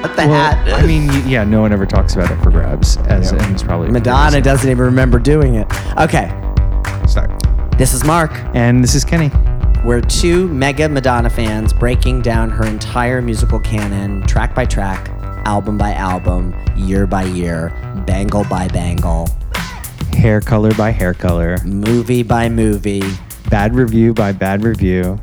What the Well, hat? I mean, yeah, no one ever talks about it for grabs, as and it's probably Madonna doesn't even remember doing it. Okay, Sorry. this is Mark. And this is Kenny. We're two mega Madonna fans breaking down her entire musical canon, track by track, album by album, year by year, bangle by bangle, Hair color by hair color, movie by movie. bad review by bad review.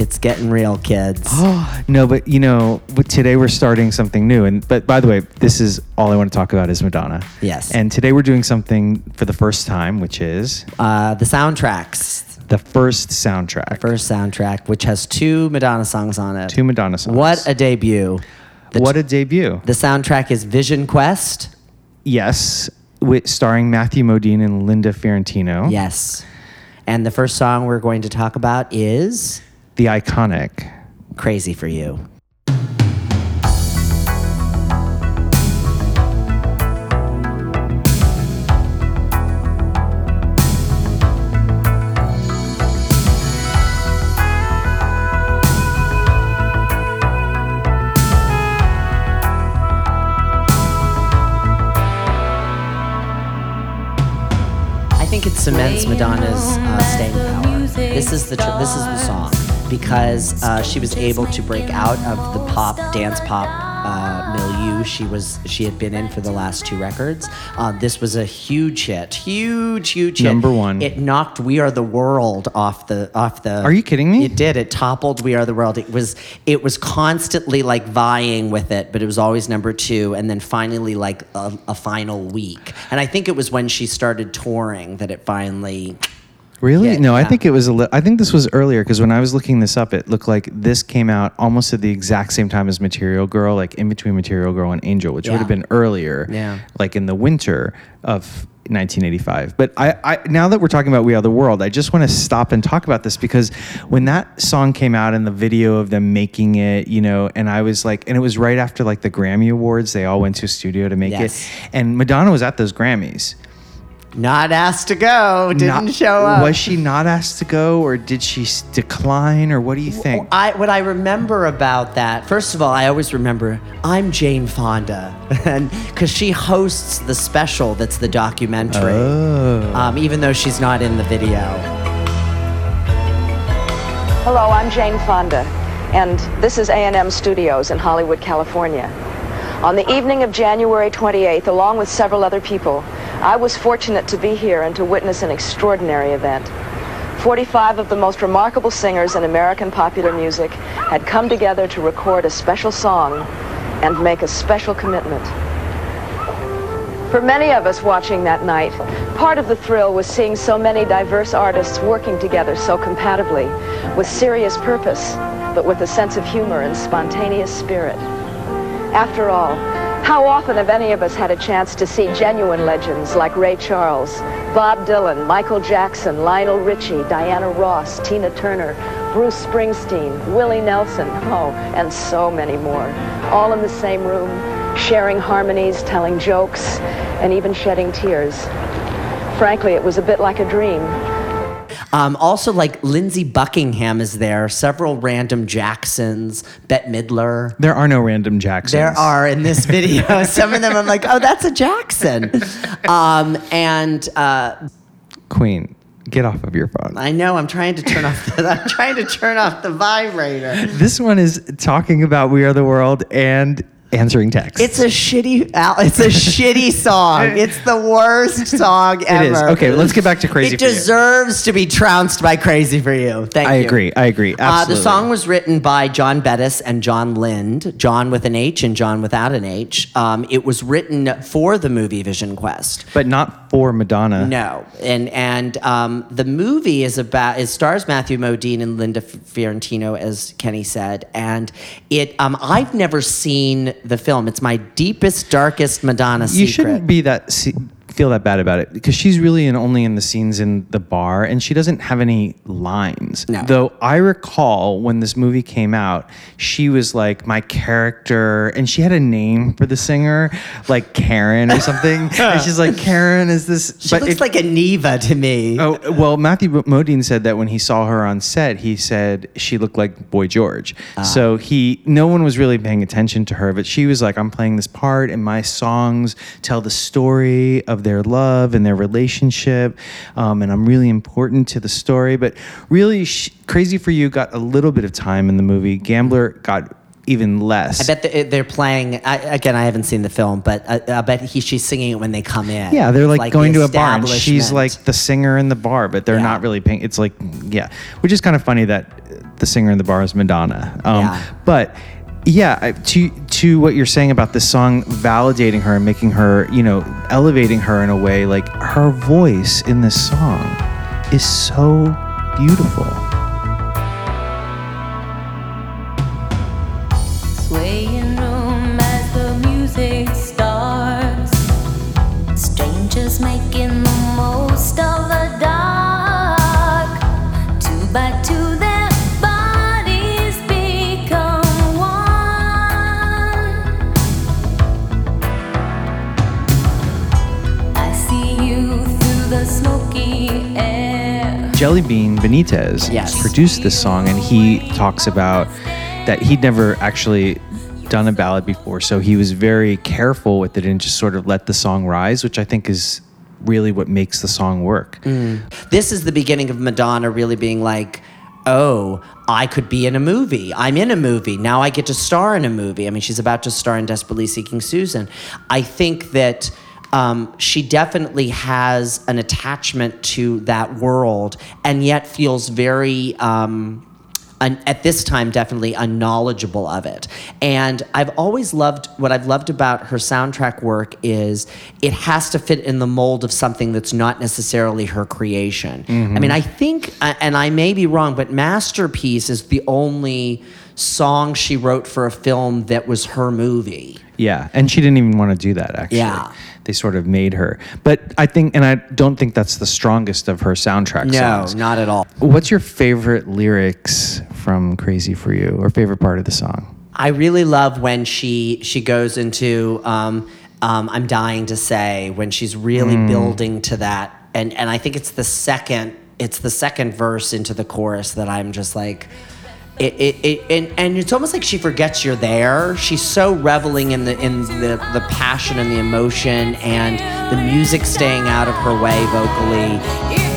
It's getting real, kids. Oh, No, but you know, today we're starting something new. And but by the way, this is all I want to talk about is Madonna. Yes. And today we're doing something for the first time, which is Uh, the soundtracks. the first soundtrack. The First soundtrack, which has two Madonna songs on it. two Madonna songs. What a debut. The, what a debut. the soundtrack is Vision Quest. yes, with starring Matthew Modine and Linda Fiorentino. Yes. And the first song we're going to talk about is The iconic Crazy for You. I think it cements Madonna's uh, staying power. This is the tr- this is the song because uh, she was able to break out of the pop dance pop uh, milieu she was she had been in for the last two records. Uh, this was a huge hit, huge huge hit. Number one. It knocked "We Are the World" off the off the. Are you kidding me? It did. It toppled "We Are the World." It was it was constantly like vying with it, but it was always number two, and then finally like a, a final week. And I think it was when she started touring that it finally. Really? Yeah, no, I think it was a I think this was earlier because when I was looking this up, it looked like this came out almost at the exact same time as Material Girl, like in between Material Girl and Angel, which would have been earlier, Yeah. like in the winter of 1985. But I, I now that we're talking about We Are the World, I just want to stop and talk about this because when that song came out and the video of them making it, you know, and I was like, and it was right after like the Grammy Awards, they all went to a studio to make Yes. it, and Madonna was at those Grammys. Not asked to go, didn't Not- show up. Was she not asked to go, or did she decline, or what do you think? I what I remember about that. First of all, I always remember I'm Jane Fonda, and because she hosts the special that's the documentary, Oh. um, even though she's not in the video. Hello, I'm Jane Fonda, and this is A&M Studios in Hollywood, California. On the evening of January 28th, along with several other people, I was fortunate to be here and to witness an extraordinary event. 45 of the most remarkable singers in American popular music had come together to record a special song and make a special commitment. For many of us watching that night, part of the thrill was seeing so many diverse artists working together so compatibly, with serious purpose, but with a sense of humor and spontaneous spirit. After all, how often have any of us had a chance to see genuine legends like Ray Charles, Bob Dylan, Michael Jackson, Lionel Richie, Diana Ross, Tina Turner, Bruce Springsteen, Willie Nelson, oh, and so many more, all in the same room, sharing harmonies, telling jokes, and even shedding tears. Frankly, it was a bit like a dream. Um, also, like Lindsey Buckingham is there. Several random Jacksons. Bette Midler. there are no random Jacksons. There are in this video. Some of them I'm like, oh, that's a Jackson. Um, and uh, Queen. Get off of your phone. I know I'm trying to turn off. The, I'm trying to turn off the vibrator. This one is talking about We Are the World and answering texts. It's a shitty. It's a shitty song. It's the worst song ever. is. Okay, let's get back to Crazy It for You. deserves to be trounced by Crazy for You. Thank I you. I agree. I agree. Uh, the song was written by John Bettis and John Lind, John with an H and John without an H. Um, it was written for the movie Vision Quest. but not for Madonna. No, and and um, the movie is about it stars Matthew Modine and Linda Fiorentino, as Kenny said, and it. Um, I've never seen the film. It's my deepest, darkest Madonna secret. You shouldn't be that se- feel that bad about it because she's really in only in the scenes in the bar and she doesn't have any lines. No. Though I recall when this movie came out, she was like my character and she had a name for the singer, like Karen or something. and she's like, Karen is this She looks if- like a Neva to me. Oh well, Matthew Modine said that when he saw her on set, he said she looked like Boy George. Ah. So he, no one was really paying attention to her, but she was like, "I'm playing this part, and my songs tell the story of their love and their relationship, um, and I'm really important to the story." But really, sh Crazy for You got a little bit of time in the movie. Gambler got even less. I bet they're playing. I, again, I haven't seen the film, but I, I bet he, she's singing it when they come in. Yeah, they're like, the going to a bar and she's like the singer in the bar, but they're Yeah. not really paying. It's like, yeah, which is kind of funny that the singer in the bar is Madonna. Um, Yeah. But yeah, I- to to what you're saying about this song validating her and making her, you know, elevating her in a way, like her voice in this song is so beautiful. Smoky air. Jelly Bean Benitez Yes. produced this song, and he talks about that he'd never actually done a ballad before, so he was very careful with it and just sort of let the song rise, which I think is really what makes the song work. Mm. This is the beginning of Madonna really being like, oh, I could be in a movie. I'm in a movie. Now I get to star in a movie. I mean, she's about to star in Desperately Seeking Susan. I think that um, she definitely has an attachment to that world and yet feels very. Um, un, at this time definitely unknowledgeable of it and i've always loved what i've loved about her soundtrack work is it has to fit in the mold of something that's not necessarily her creation i mean i think uh, and i may be wrong but masterpiece is the only song she wrote for a film that was her movie Yeah, and she didn't even want to do that actually. Yeah. They sort of made her. But I think and I don't think that's the strongest of her soundtrack no songs. not at all What's your favorite lyrics from Crazy for You or favorite part of the song? I really love when she she goes into um, um, I'm dying to say when she's really building to that and and I think it's the second it's the second verse into the chorus that I'm just like it, it, it and, and it's almost like she forgets you're there. She's so reveling in the in the, the passion and the emotion and the music staying out of her way vocally.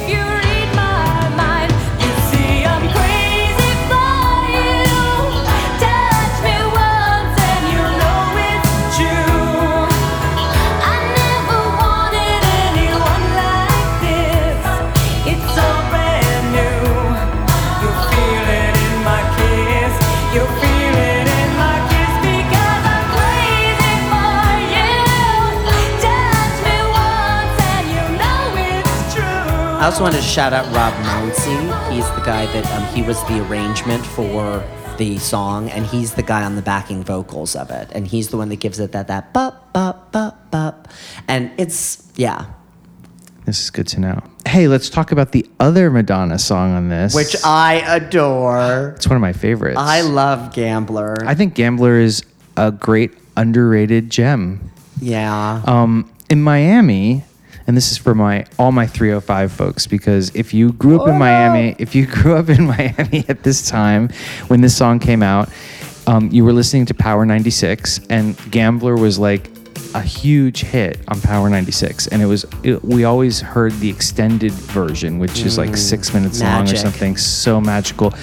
I also wanted to shout out Rob Mounsey. He's the guy that um, he was the arrangement for the song, and he's the guy on the backing vocals of it, and he's the one that gives it that that bup bup bup bup, and it's yeah, This is good to know. Hey, let's talk about the other Madonna song on this. which I adore. it's one of my favorites. I love Gambler. I think Gambler is a great underrated gem. yeah. Um, in Miami, and this is for my all my 305 folks because if you grew up in Miami, if you grew up in Miami at this time when this song came out, um, you were listening to Power 96, and Gambler was like a huge hit on Power 96, and it was it, we always heard the extended version, which is like six minutes long or something, so magical.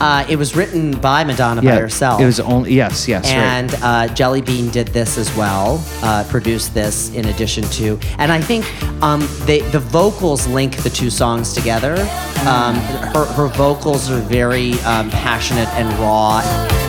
Uh, it was written by Madonna by herself. It was only yes, yes, right. and uh, Jelly Bean did this as well, uh, produced this in addition to, and I think um, they, the vocals link the two songs together. Um, her, her vocals are very um, passionate and raw.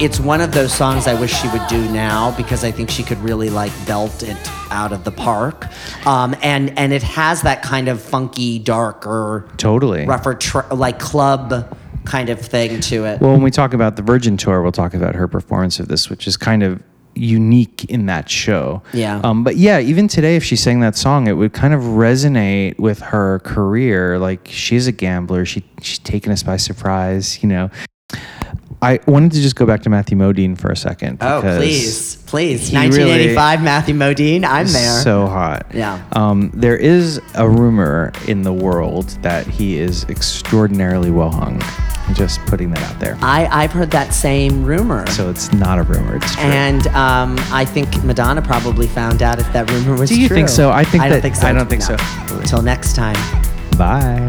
It's one of those songs I wish she would do now because I think she could really like belt it out of the park. Um, and and it has that kind of funky, darker, Totally. rougher, tr- like club kind of thing to it. Well, when we talk about the Virgin Tour, we'll talk about her performance of this, which is kind of unique in that show. Yeah. Um, but yeah, even today, if she sang that song, it would kind of resonate with her career. Like she's a gambler. She she's taken us by surprise. You know. I wanted to just go back to Matthew Modine for a second. oh, please, please, he really 1985, Matthew Modine, I'm there. So hot. Yeah. Um, there is a rumor in the world that he is extraordinarily well hung. Just putting that out there. I I've heard that same rumor. So it's not a rumor. It's true. And um, I think Madonna probably found out if that rumor was true. Do you true. think so? I think I don't think so. I don't think so. Until next time. Bye.